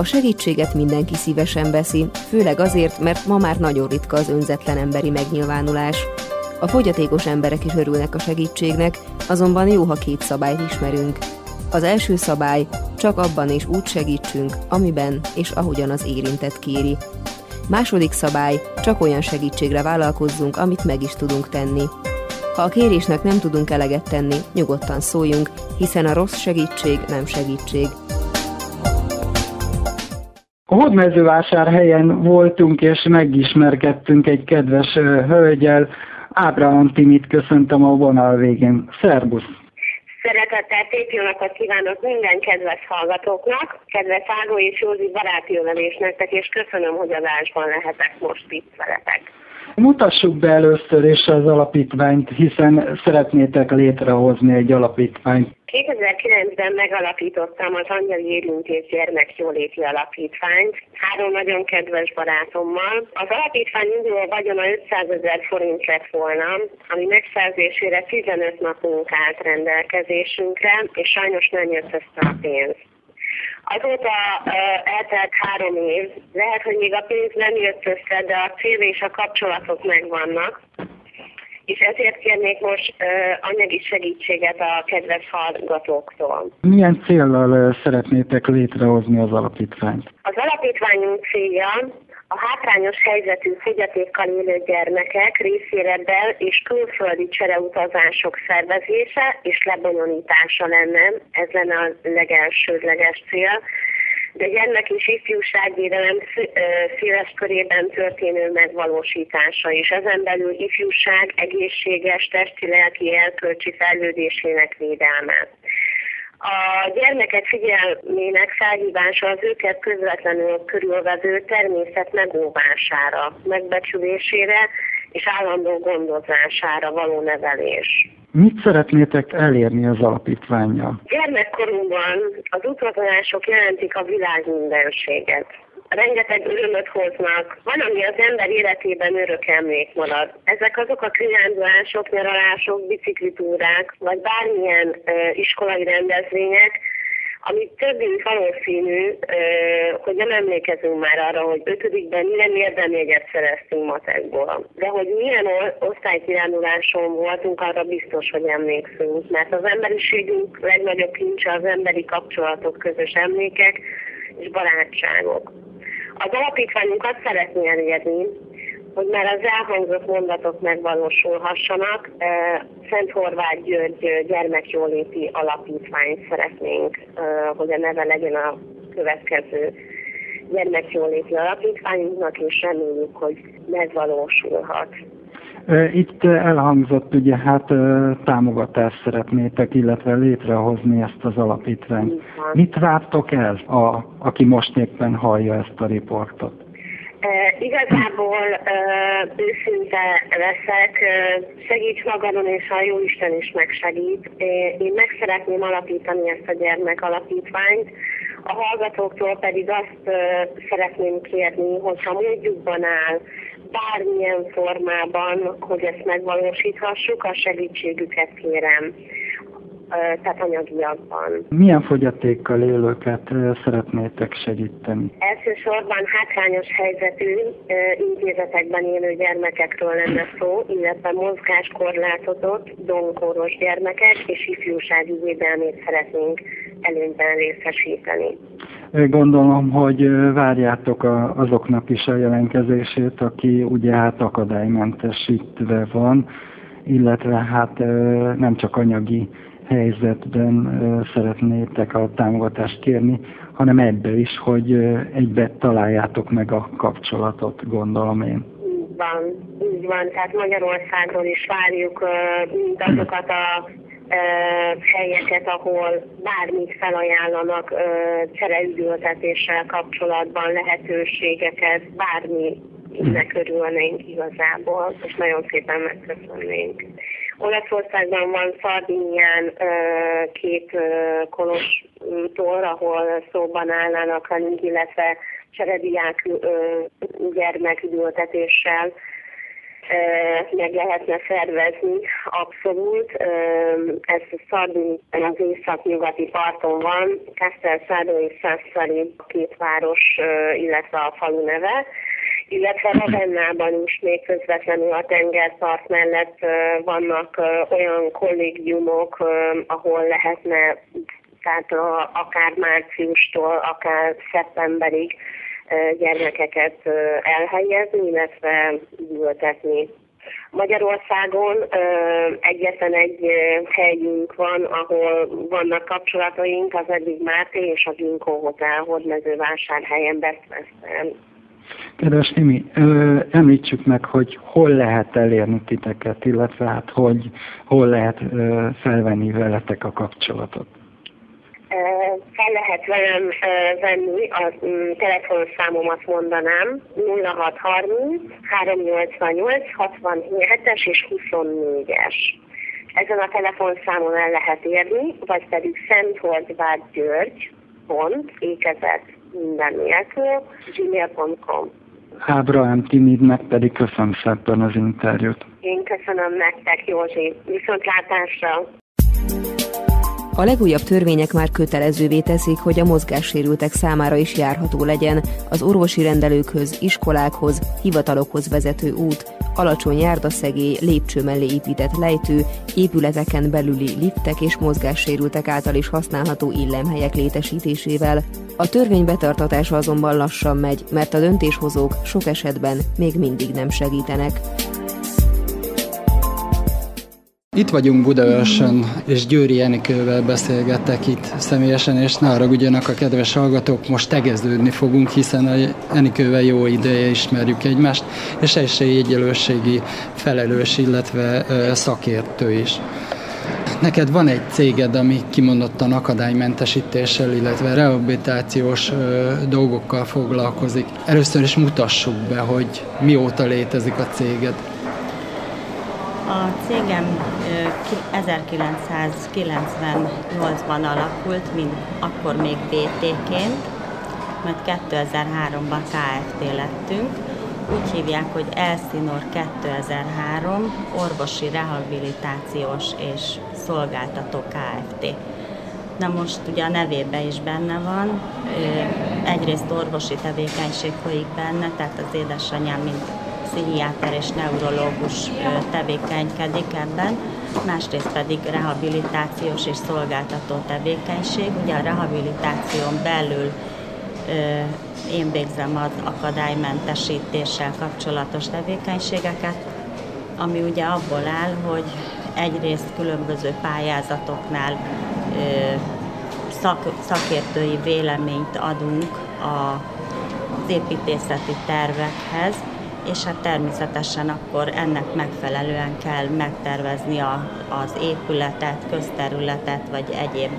A segítséget mindenki szívesen veszi, főleg azért, mert ma már nagyon ritka az önzetlen emberi megnyilvánulás. A fogyatékos emberek is örülnek a segítségnek, azonban jó, ha két szabályt ismerünk. Az első szabály, csak abban és úgy segítsünk, amiben és ahogyan az érintett kéri. Második szabály, csak olyan segítségre vállalkozzunk, amit meg is tudunk tenni. Ha a kérésnek nem tudunk eleget tenni, nyugodtan szóljunk, hiszen a rossz segítség nem segítség. A hódmezővásárhelyen voltunk és megismerkedtünk egy kedves hölgyel. Ábraham Timit köszöntöm a vonal végén. Szerbusz! Szeretettel szép jó napot kívánok minden kedves hallgatóknak, kedves Ágó és Józsi baráti nektek, és köszönöm, hogy adásban lehetek most itt veletek. Mutassuk be először is az alapítványt, hiszen szeretnétek létrehozni egy alapítványt. 2009-ben megalapítottam az Angyali Érintés Gyermekjóléti Alapítványt, három nagyon kedves barátommal. Az alapítvány induló vagyona 500 ezer forint lett volna, ami megszerzésére 15 napunk állt rendelkezésünkre, és sajnos nem jött össze a pénz. Azóta eltelt három év, lehet, hogy még a pénz nem jött össze, de a cél és a kapcsolatok megvannak, és ezért kérnék most anyagi segítséget a kedves hallgatóktól. Milyen célral szeretnétek létrehozni az alapítványt? Az alapítványunk célja a hátrányos helyzetű fogyatékkal élő gyermekek részére bel- és külföldi csereutazások szervezése és lebonyolítása lenne, ez lenne a legelsődleges cél, de gyermek és ifjúságvédelem széles körében történő megvalósítása, és ezen belül ifjúság egészséges testi-lelki elkölcsi fejlődésének védelme. A gyermekek figyelmének felhívása az őket közvetlenül körülvező természet megóvására, megbecsülésére és állandó gondozására való nevelés. Mit szeretnétek elérni az alapítványjal? Gyermekkorunkban az utazások jelentik a világ mindenséget rengeteg örömöt hoznak. Van, ami az ember életében örök emlék marad. Ezek azok a kirándulások, nyaralások, biciklitúrák, vagy bármilyen uh, iskolai rendezvények, ami több mint valószínű, hogy nem emlékezünk már arra, hogy ötödikben milyen érdemjegyet szereztünk matekból. De hogy milyen osztálykiránduláson voltunk, arra biztos, hogy emlékszünk. Mert az emberiségünk legnagyobb kincse az emberi kapcsolatok, közös emlékek és barátságok. Az alapítványunk azt szeretné elérni, hogy már az elhangzott mondatok megvalósulhassanak. Szent Horváth György gyermekjóléti alapítványt szeretnénk, hogy a neve legyen a következő gyermekjóléti alapítványunknak, és reméljük, hogy megvalósulhat. Itt elhangzott ugye hát támogatást szeretnétek, illetve létrehozni ezt az alapítványt. Mit vártok el, a, aki most éppen hallja ezt a riportot? E, igazából e, őszinte leszek, e, segíts magadon, és a Jóisten is megsegít. Én meg szeretném alapítani ezt a gyermek alapítványt, a hallgatóktól pedig azt szeretném kérni, hogyha módjukban áll, bármilyen formában, hogy ezt megvalósíthassuk, a segítségüket kérem tehát anyagiakban. Milyen fogyatékkal élőket szeretnétek segíteni? Elsősorban hátrányos helyzetű intézetekben élő gyermekekről lenne szó, illetve mozgáskorlátozott, donkóros gyermekek és ifjúsági védelmét szeretnénk előnyben részesíteni. Gondolom, hogy várjátok azoknak is a jelentkezését, aki ugye hát akadálymentesítve van, illetve hát nem csak anyagi helyzetben szeretnétek a támogatást kérni, hanem ebbe is, hogy egybe találjátok meg a kapcsolatot, gondolom én. Így van, így van. Tehát Magyarországon is várjuk mindazokat a helyeket, ahol bármit felajánlanak csereügyültetéssel kapcsolatban lehetőségeket, bármi ennek örülnénk igazából, és nagyon szépen megköszönnénk. Olaszországban van Szardinián két kolostor, ahol szóban állnának a illetve cserediák gyermekügyültetéssel meg lehetne szervezni, abszolút. Ez a Szardin az észak-nyugati parton van, Kastel Szádó és Szászfali két város, illetve a falu neve illetve Ravennában is még közvetlenül a tengerpart mellett vannak olyan kollégiumok, ahol lehetne tehát akár márciustól, akár szeptemberig gyermekeket elhelyezni, illetve ültetni. Magyarországon egyetlen egy helyünk van, ahol vannak kapcsolataink, az eddig Máté és a Ginkó Hotel Hodmezővásárhelyen Beszveszten. Kedves Timi, említsük meg, hogy hol lehet elérni titeket, illetve hát hogy, hol lehet felvenni veletek a kapcsolatot fel lehet velem venni, a mm, telefonszámomat mondanám, 0630 388 67-es és 24-es. Ezen a telefonszámon el lehet érni, vagy pedig Szentholdvár György, pont, ékezet minden nélkül, gmail.com. Ábrahám Timidnek pedig köszönöm szépen az interjút. Én köszönöm nektek, Józsi. Viszontlátásra! A legújabb törvények már kötelezővé teszik, hogy a mozgássérültek számára is járható legyen az orvosi rendelőkhöz, iskolákhoz, hivatalokhoz vezető út, alacsony járdaszegély, lépcső mellé épített lejtő, épületeken belüli liftek és mozgássérültek által is használható illemhelyek létesítésével. A törvény betartatása azonban lassan megy, mert a döntéshozók sok esetben még mindig nem segítenek. Itt vagyunk Budaörsön, és Győri Enikővel beszélgettek itt személyesen, és ne haragudjanak a kedves hallgatók, most tegeződni fogunk, hiszen a Enikővel jó ideje ismerjük egymást, és esélyegyelőségi felelős, illetve szakértő is. Neked van egy céged, ami kimondottan akadálymentesítéssel, illetve rehabilitációs dolgokkal foglalkozik. Először is mutassuk be, hogy mióta létezik a céged. A cégem 1998-ban alakult, mint akkor még BT-ként, majd 2003-ban KFT lettünk. Úgy hívják, hogy Elsinor 2003 orvosi rehabilitációs és szolgáltató KFT. Na most ugye a nevében is benne van, egyrészt orvosi tevékenység folyik benne, tehát az édesanyám, mint pszichiáter és neurológus tevékenykedik ebben, másrészt pedig rehabilitációs és szolgáltató tevékenység. Ugye a rehabilitáción belül én végzem az akadálymentesítéssel kapcsolatos tevékenységeket, ami ugye abból áll, hogy egyrészt különböző pályázatoknál szak, szakértői véleményt adunk a, az építészeti tervekhez, és hát természetesen akkor ennek megfelelően kell megtervezni a, az épületet, közterületet, vagy egyéb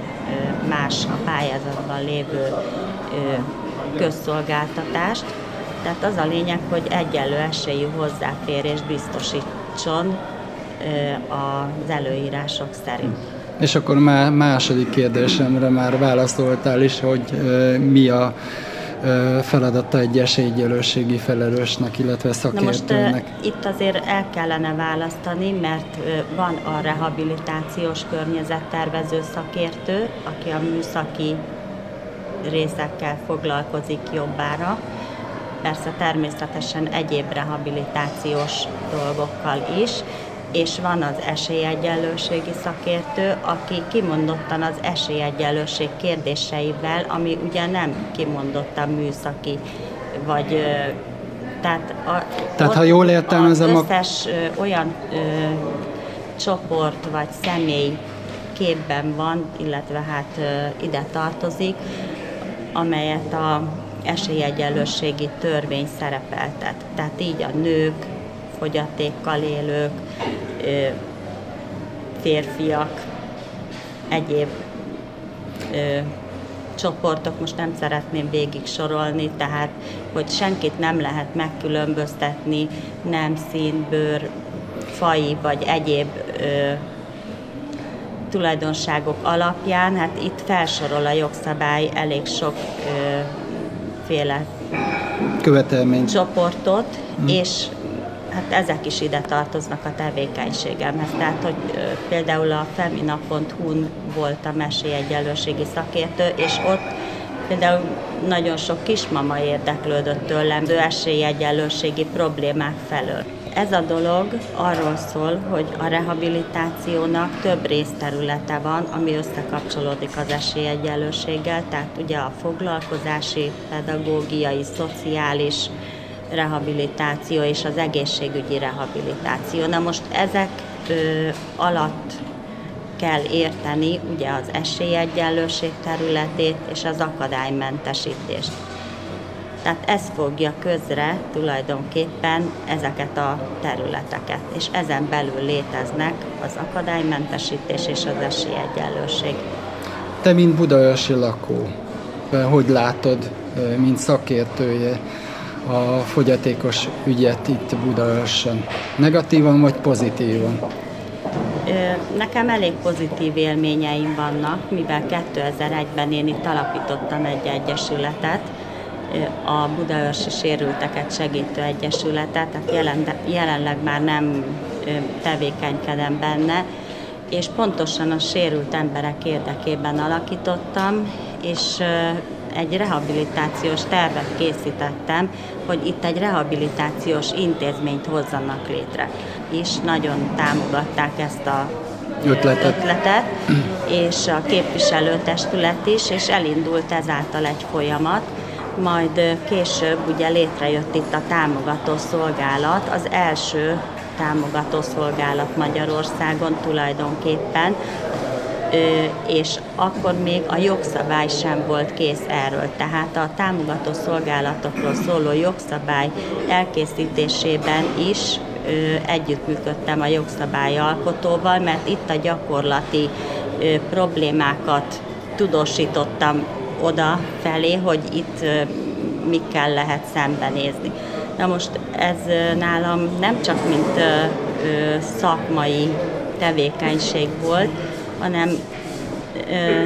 más a pályázatban lévő közszolgáltatást. Tehát az a lényeg, hogy egyenlő esélyű hozzáférés biztosítson az előírások szerint. És akkor már második kérdésemre már válaszoltál is, hogy mi a feladata egy esélyegyelőségi felelősnek, illetve szakértőnek? Na most itt azért el kellene választani, mert van a rehabilitációs környezettervező szakértő, aki a műszaki részekkel foglalkozik jobbára, persze természetesen egyéb rehabilitációs dolgokkal is, és van az esélyegyenlőségi szakértő, aki kimondottan az esélyegyenlőség kérdéseivel, ami ugye nem kimondottan műszaki, vagy tehát, a, tehát ha jól értelmezem, az összes a... olyan ö, csoport vagy személy képben van, illetve hát ö, ide tartozik, amelyet a esélyegyenlőségi törvény szerepeltet. Tehát így a nők, fogyatékkal élők, férfiak, egyéb csoportok, most nem szeretném végig sorolni, tehát hogy senkit nem lehet megkülönböztetni nem szín, bőr, fai vagy egyéb ö, tulajdonságok alapján, hát itt felsorol a jogszabály elég sok ö, féle követelmény. csoportot, hmm. és hát ezek is ide tartoznak a tevékenységemhez. Tehát, hogy például a femina.hu-n voltam esélyegyenlőségi szakértő, és ott például nagyon sok kismama érdeklődött tőlem esélyegyenlőségi problémák felől. Ez a dolog arról szól, hogy a rehabilitációnak több részterülete van, ami összekapcsolódik az esélyegyenlőséggel, tehát ugye a foglalkozási, pedagógiai, szociális rehabilitáció és az egészségügyi rehabilitáció. Na most ezek ö, alatt kell érteni ugye az esélyegyenlőség területét és az akadálymentesítést. Tehát ez fogja közre tulajdonképpen ezeket a területeket, és ezen belül léteznek az akadálymentesítés és az esélyegyenlőség. Te, mint budaörsi lakó, hogy látod, mint szakértője a fogyatékos ügyet itt Budaörsön? Negatívan vagy pozitívan? Nekem elég pozitív élményeim vannak, mivel 2001-ben én itt alapítottam egy egyesületet, a Budaörsi Sérülteket Segítő Egyesületet, tehát jelen, jelenleg már nem tevékenykedem benne, és pontosan a sérült emberek érdekében alakítottam, és egy rehabilitációs tervet készítettem, hogy itt egy rehabilitációs intézményt hozzanak létre. És nagyon támogatták ezt a ötletet, ötletet és a képviselőtestület is, és elindult ezáltal egy folyamat, majd később ugye létrejött itt a támogató szolgálat, az első támogató szolgálat Magyarországon tulajdonképpen, és akkor még a jogszabály sem volt kész erről. Tehát a támogató szolgálatokról szóló jogszabály elkészítésében is együttműködtem a jogszabály alkotóval, mert itt a gyakorlati problémákat tudósítottam oda felé, hogy itt mikkel lehet szembenézni. Na most ez nálam nem csak mint szakmai tevékenység volt, hanem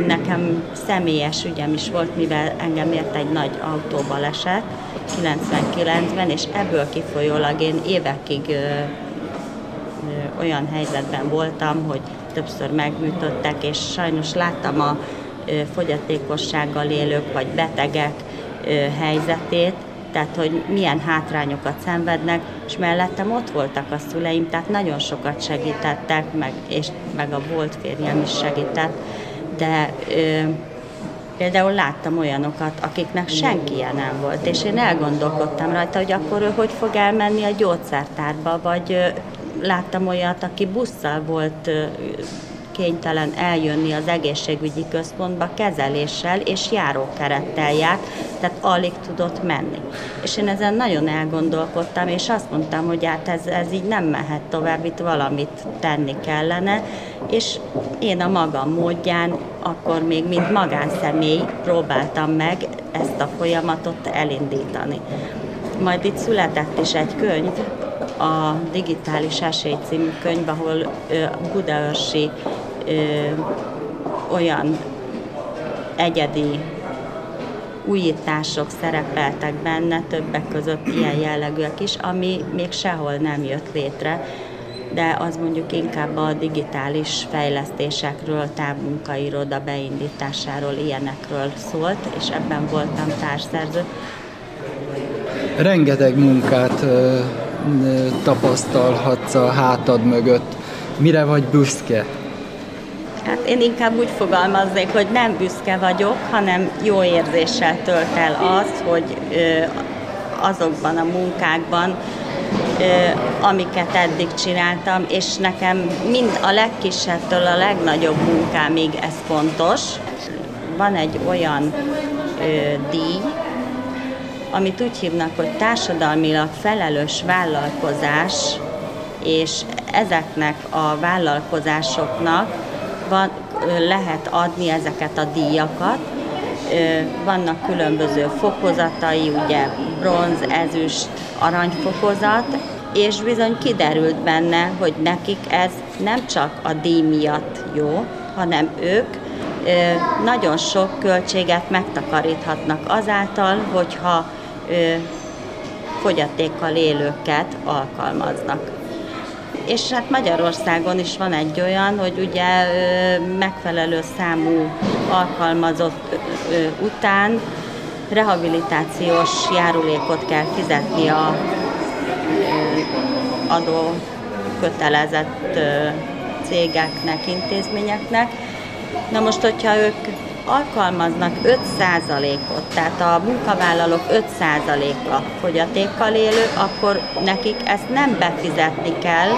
nekem személyes ügyem is volt, mivel engem ért egy nagy autóbaleset 99-ben, és ebből kifolyólag én évekig olyan helyzetben voltam, hogy többször megműtöttek, és sajnos láttam a fogyatékossággal élők vagy betegek helyzetét, tehát hogy milyen hátrányokat szenvednek, és mellettem ott voltak a szüleim, tehát nagyon sokat segítettek, meg, és meg a volt férjem is segített, de ö, például láttam olyanokat, akiknek senki ilyen nem volt, és én elgondolkodtam rajta, hogy akkor ő hogy fog elmenni a gyógyszertárba, vagy láttam olyat, aki busszal volt kénytelen eljönni az egészségügyi központba kezeléssel és járókerettel járt, tehát alig tudott menni. És én ezen nagyon elgondolkodtam, és azt mondtam, hogy hát ez, ez így nem mehet tovább, itt valamit tenni kellene, és én a magam módján, akkor még mint magánszemély próbáltam meg ezt a folyamatot elindítani. Majd itt született is egy könyv, a Digitális Esély című könyv, ahol Budaörsi olyan egyedi újítások szerepeltek benne, többek között ilyen jellegűek is, ami még sehol nem jött létre, de az mondjuk inkább a digitális fejlesztésekről, távmunkairoda beindításáról, ilyenekről szólt, és ebben voltam társszerző. Rengeteg munkát ö, tapasztalhatsz a hátad mögött. Mire vagy büszke? Hát én inkább úgy fogalmaznék, hogy nem büszke vagyok, hanem jó érzéssel tölt el az, hogy azokban a munkákban, amiket eddig csináltam, és nekem mind a legkisebbtől a legnagyobb munkámig ez fontos. Van egy olyan díj, amit úgy hívnak, hogy társadalmilag felelős vállalkozás, és ezeknek a vállalkozásoknak van, lehet adni ezeket a díjakat. Vannak különböző fokozatai, ugye bronz, ezüst, aranyfokozat, és bizony kiderült benne, hogy nekik ez nem csak a díj miatt jó, hanem ők nagyon sok költséget megtakaríthatnak azáltal, hogyha fogyatékkal élőket alkalmaznak. És hát Magyarországon is van egy olyan, hogy ugye megfelelő számú alkalmazott után rehabilitációs járulékot kell fizetni a adó kötelezett cégeknek, intézményeknek. Na most, hogyha ők alkalmaznak 5%-ot, tehát a munkavállalók 5%-a fogyatékkal élő, akkor nekik ezt nem befizetni kell,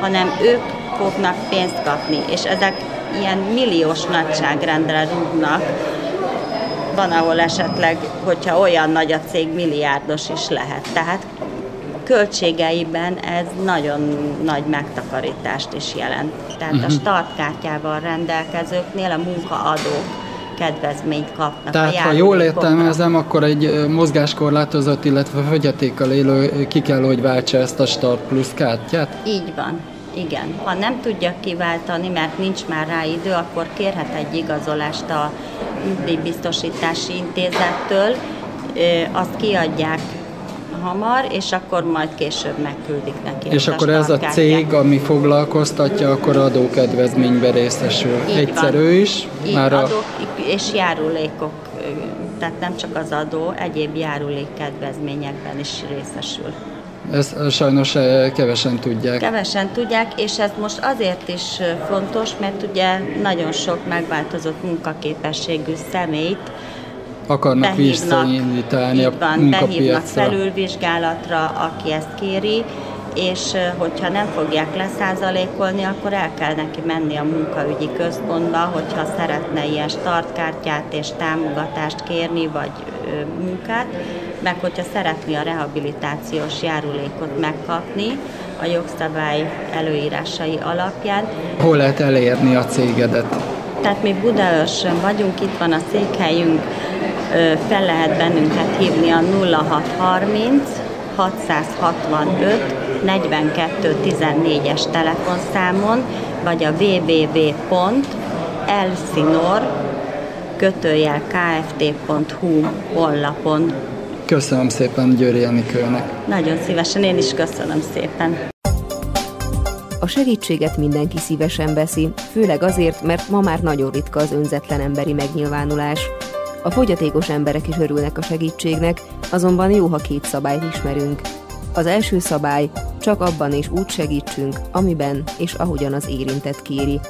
hanem ők fognak pénzt kapni, és ezek ilyen milliós nagyságrendre rúgnak. Van, ahol esetleg, hogyha olyan nagy a cég, milliárdos is lehet. Tehát költségeiben ez nagyon nagy megtakarítást is jelent. Tehát uh-huh. a mhm. startkártyával rendelkezőknél a munkaadók kedvezményt kapnak. Tehát ha jól értelmezem, akkor egy mozgáskorlátozott, illetve fogyatékkal élő ki kell, hogy váltsa ezt a Start Plus kártyát? Így van. Igen, ha nem tudja kiváltani, mert nincs már rá idő, akkor kérhet egy igazolást a nyugdíjbiztosítási intézettől, azt kiadják hamar, és akkor majd később megküldik neki. És akkor ez a cég, ami foglalkoztatja, akkor adókedvezménybe részesül. Így Egyszerű is. Így már a... adók és járulékok, tehát nem csak az adó, egyéb járulék kedvezményekben is részesül. Ezt sajnos kevesen tudják. Kevesen tudják, és ez most azért is fontos, mert ugye nagyon sok megváltozott munkaképességű személyt akarnak visszaindítani a van, Behívnak felülvizsgálatra, aki ezt kéri, és hogyha nem fogják leszázalékolni, akkor el kell neki menni a munkaügyi központba, hogyha szeretne ilyen startkártyát és támogatást kérni, vagy munkát, meg hogyha szeretné a rehabilitációs járulékot megkapni a jogszabály előírásai alapján. Hol lehet elérni a cégedet? Tehát mi Budaörsön vagyunk, itt van a székhelyünk, fel lehet bennünket hívni a 0630 665 42 14-es telefonszámon, vagy a www.elsinor kötőjel kft.hu honlapon. Köszönöm szépen Győri Enikőnek. Nagyon szívesen, én is köszönöm szépen. A segítséget mindenki szívesen veszi, főleg azért, mert ma már nagyon ritka az önzetlen emberi megnyilvánulás. A fogyatékos emberek is örülnek a segítségnek, azonban jó, ha két szabályt ismerünk. Az első szabály, csak abban és úgy segítsünk, amiben és ahogyan az érintett kéri.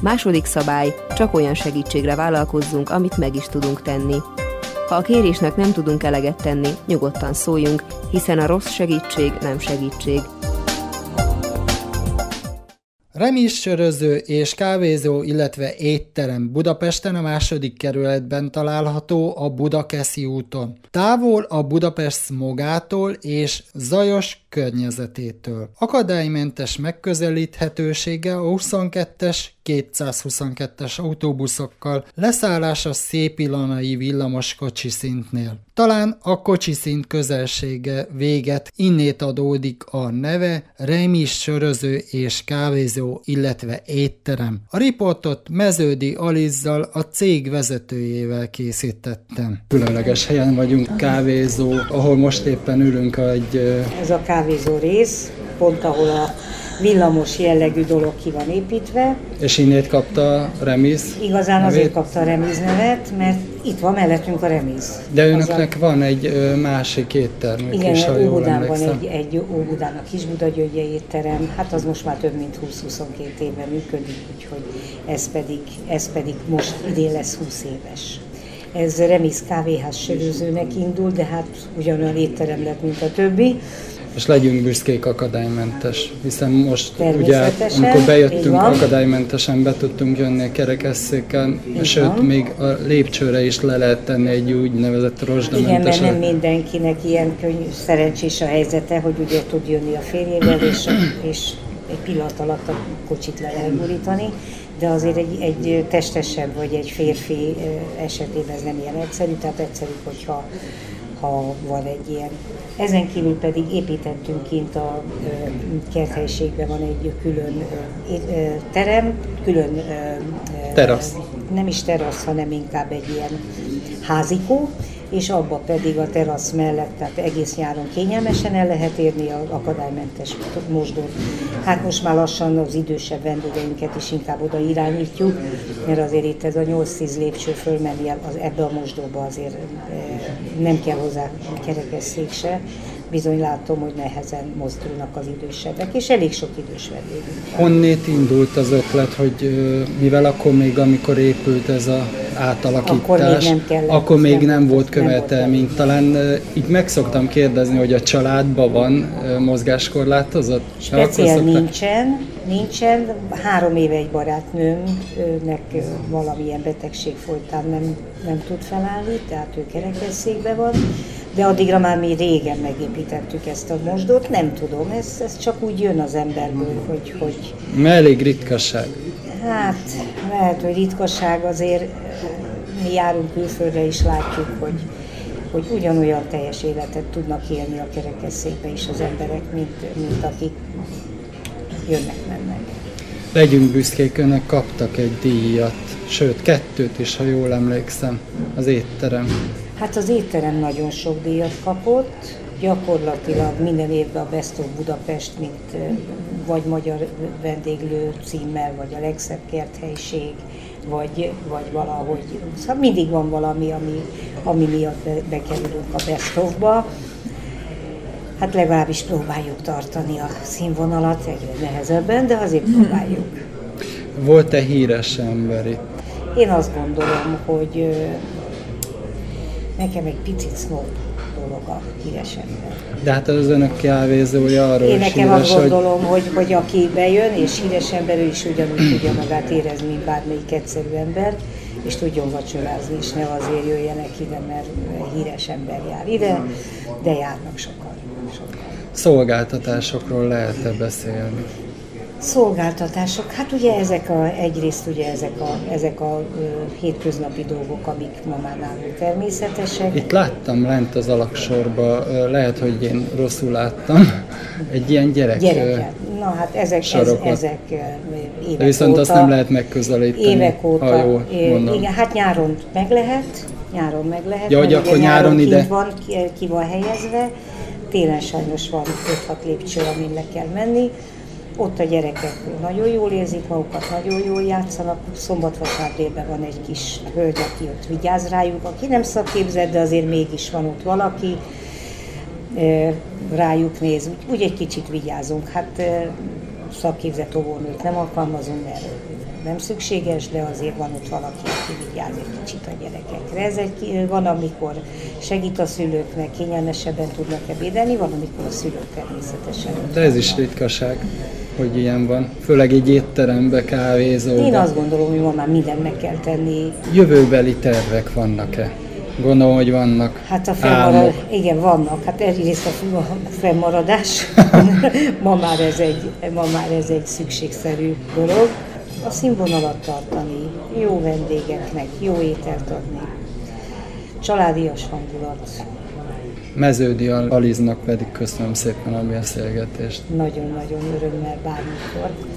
Második szabály, csak olyan segítségre vállalkozzunk, amit meg is tudunk tenni. Ha a kérésnek nem tudunk eleget tenni, nyugodtan szóljunk, hiszen a rossz segítség nem segítség. Remis söröző és kávézó, illetve étterem Budapesten a második kerületben található a Budakeszi úton. Távol a Budapest smogától és zajos környezetétől. Akadálymentes megközelíthetősége a 22-es 222-es autóbuszokkal, leszállás a Szépilanai villamos kocsi szintnél. Talán a kocsi szint közelsége véget innét adódik a neve Remis söröző és kávézó, illetve étterem. A riportot Meződi Alizzal, a cég vezetőjével készítettem. Különleges helyen vagyunk, kávézó, ahol most éppen ülünk egy... Ez a kávézó rész, pont ahol a villamos jellegű dolog ki van építve. És innét kapta a Remiz Igazán nevét? azért kapta a Remiz nevet, mert itt van mellettünk a Remiz. De önöknek a... van egy ö, másik éttermük Igen, is, ha Óbudán van egy, egy Óbudán a Kisbudagyöngye étterem, hát az most már több mint 20-22 éve működik, úgyhogy ez pedig, ez pedig most idén lesz 20 éves. Ez Remiz kávéház sörözőnek indul, de hát ugyanolyan étterem lett, mint a többi és legyünk büszkék akadálymentes, hiszen most ugye, amikor bejöttünk, akadálymentesen be tudtunk jönni a kerekesszéken, sőt, még a lépcsőre is le lehet tenni egy úgynevezett rozsdamentes. Igen, mert nem mindenkinek ilyen könnyű, szerencsés a helyzete, hogy ugye tud jönni a férjével, és, és egy pillanat alatt a kocsit le lehet borítani, de azért egy, egy testesebb vagy egy férfi esetében ez nem ilyen egyszerű, tehát egyszerű, hogyha ha van egy ilyen. Ezen kívül pedig építettünk kint a kerthelyiségben van egy külön terem, külön terasz. Nem is terasz, hanem inkább egy ilyen házikó, és abba pedig a terasz mellett, tehát egész nyáron kényelmesen el lehet érni a akadálymentes mosdót. Hát most már lassan az idősebb vendégeinket is inkább oda irányítjuk, mert azért itt ez a 8-10 lépcső fölmenni az, ebbe a mosdóba azért eh, nem kell hozzá kerekesszék se, bizony látom, hogy nehezen mozdulnak az idősebbek, és elég sok idős vendégünk. Honnét indult az ötlet, hogy mivel akkor még, amikor épült ez a átalakítás, akkor még nem, kellett, akkor még nem, nem volt követelmény. Talán így meg szoktam kérdezni, hogy a családban van mozgáskorlátozott? Speciál nincsen, nincsen. Három éve egy barátnőmnek valamilyen betegség folytán nem, nem tud felállni, tehát ő kerekesszékbe van de addigra már mi régen megépítettük ezt a mosdót, nem tudom, ez, ez csak úgy jön az emberből, hogy... hogy... Elég ritkaság. Hát, lehet, hogy ritkaság azért mi járunk külföldre is látjuk, hogy, hogy ugyanolyan teljes életet tudnak élni a kerekesszékbe is az emberek, mint, mint akik jönnek-mennek. Legyünk büszkék, önök kaptak egy díjat, sőt kettőt is, ha jól emlékszem, az étterem. Hát az étterem nagyon sok díjat kapott, gyakorlatilag minden évben a Best of Budapest, mint vagy magyar vendéglő címmel, vagy a legszebb kerthelyiség, vagy, vagy valahogy, szóval mindig van valami, ami, ami miatt be, bekerülünk a Best of-ba. Hát legalábbis próbáljuk tartani a színvonalat, egyre nehezebben, de azért próbáljuk. Volt-e híres ember itt? Én azt gondolom, hogy nekem egy picit snob dolog a híres ember. De hát az önök kávézója arról Én nekem híres, azt gondolom, hogy... hogy, hogy aki bejön, és híres ember, ő is ugyanúgy tudja magát érezni, mint bármelyik egyszerű ember, és tudjon vacsorázni, és ne azért jöjjenek ide, mert híres ember jár ide, de járnak sokan. sokan. Szolgáltatásokról lehet-e beszélni? Szolgáltatások, hát ugye ezek a, egyrészt ugye ezek a, ezek a ö, hétköznapi dolgok, amik ma már nálunk természetesek. Itt láttam lent az alaksorba, lehet, hogy én rosszul láttam, egy ilyen gyerek Gyereket. Na hát ezek, ez, ezek évek De viszont óta, azt nem lehet megközelíteni, évek óta, ha jól mondom. Igen, hát nyáron meg lehet, nyáron meg lehet. Ja, hogy akkor nyáron, ide... Van, ki, ki van helyezve, télen sajnos van 5-6 lépcső, amin le kell menni ott a gyerekek nagyon jól érzik magukat, nagyon jól játszanak. Szombat délben van egy kis hölgy, aki ott vigyáz rájuk, aki nem szakképzett, de azért mégis van ott valaki, rájuk néz. Úgy egy kicsit vigyázunk. Hát szakképzett óvónőt nem alkalmazunk, mert nem szükséges, de azért van ott valaki, aki vigyáz egy kicsit a gyerekekre. Ez egy, van, amikor segít a szülőknek, kényelmesebben tudnak ebédelni, van, amikor a szülők természetesen. De ez is ritkaság hogy ilyen van, főleg egy étterembe, kávézóba. Én azt gondolom, hogy ma már mindent meg kell tenni. Jövőbeli tervek vannak-e? Gondolom, hogy vannak Hát a fennmarad... igen, vannak. Hát egyrészt a fennmaradás, ma, már ez egy, ma már ez egy szükségszerű dolog. A színvonalat tartani, jó vendégeknek, jó ételt adni, családias hangulat, Meződi Aliznak pedig köszönöm szépen a beszélgetést. Nagyon-nagyon örömmel bármikor.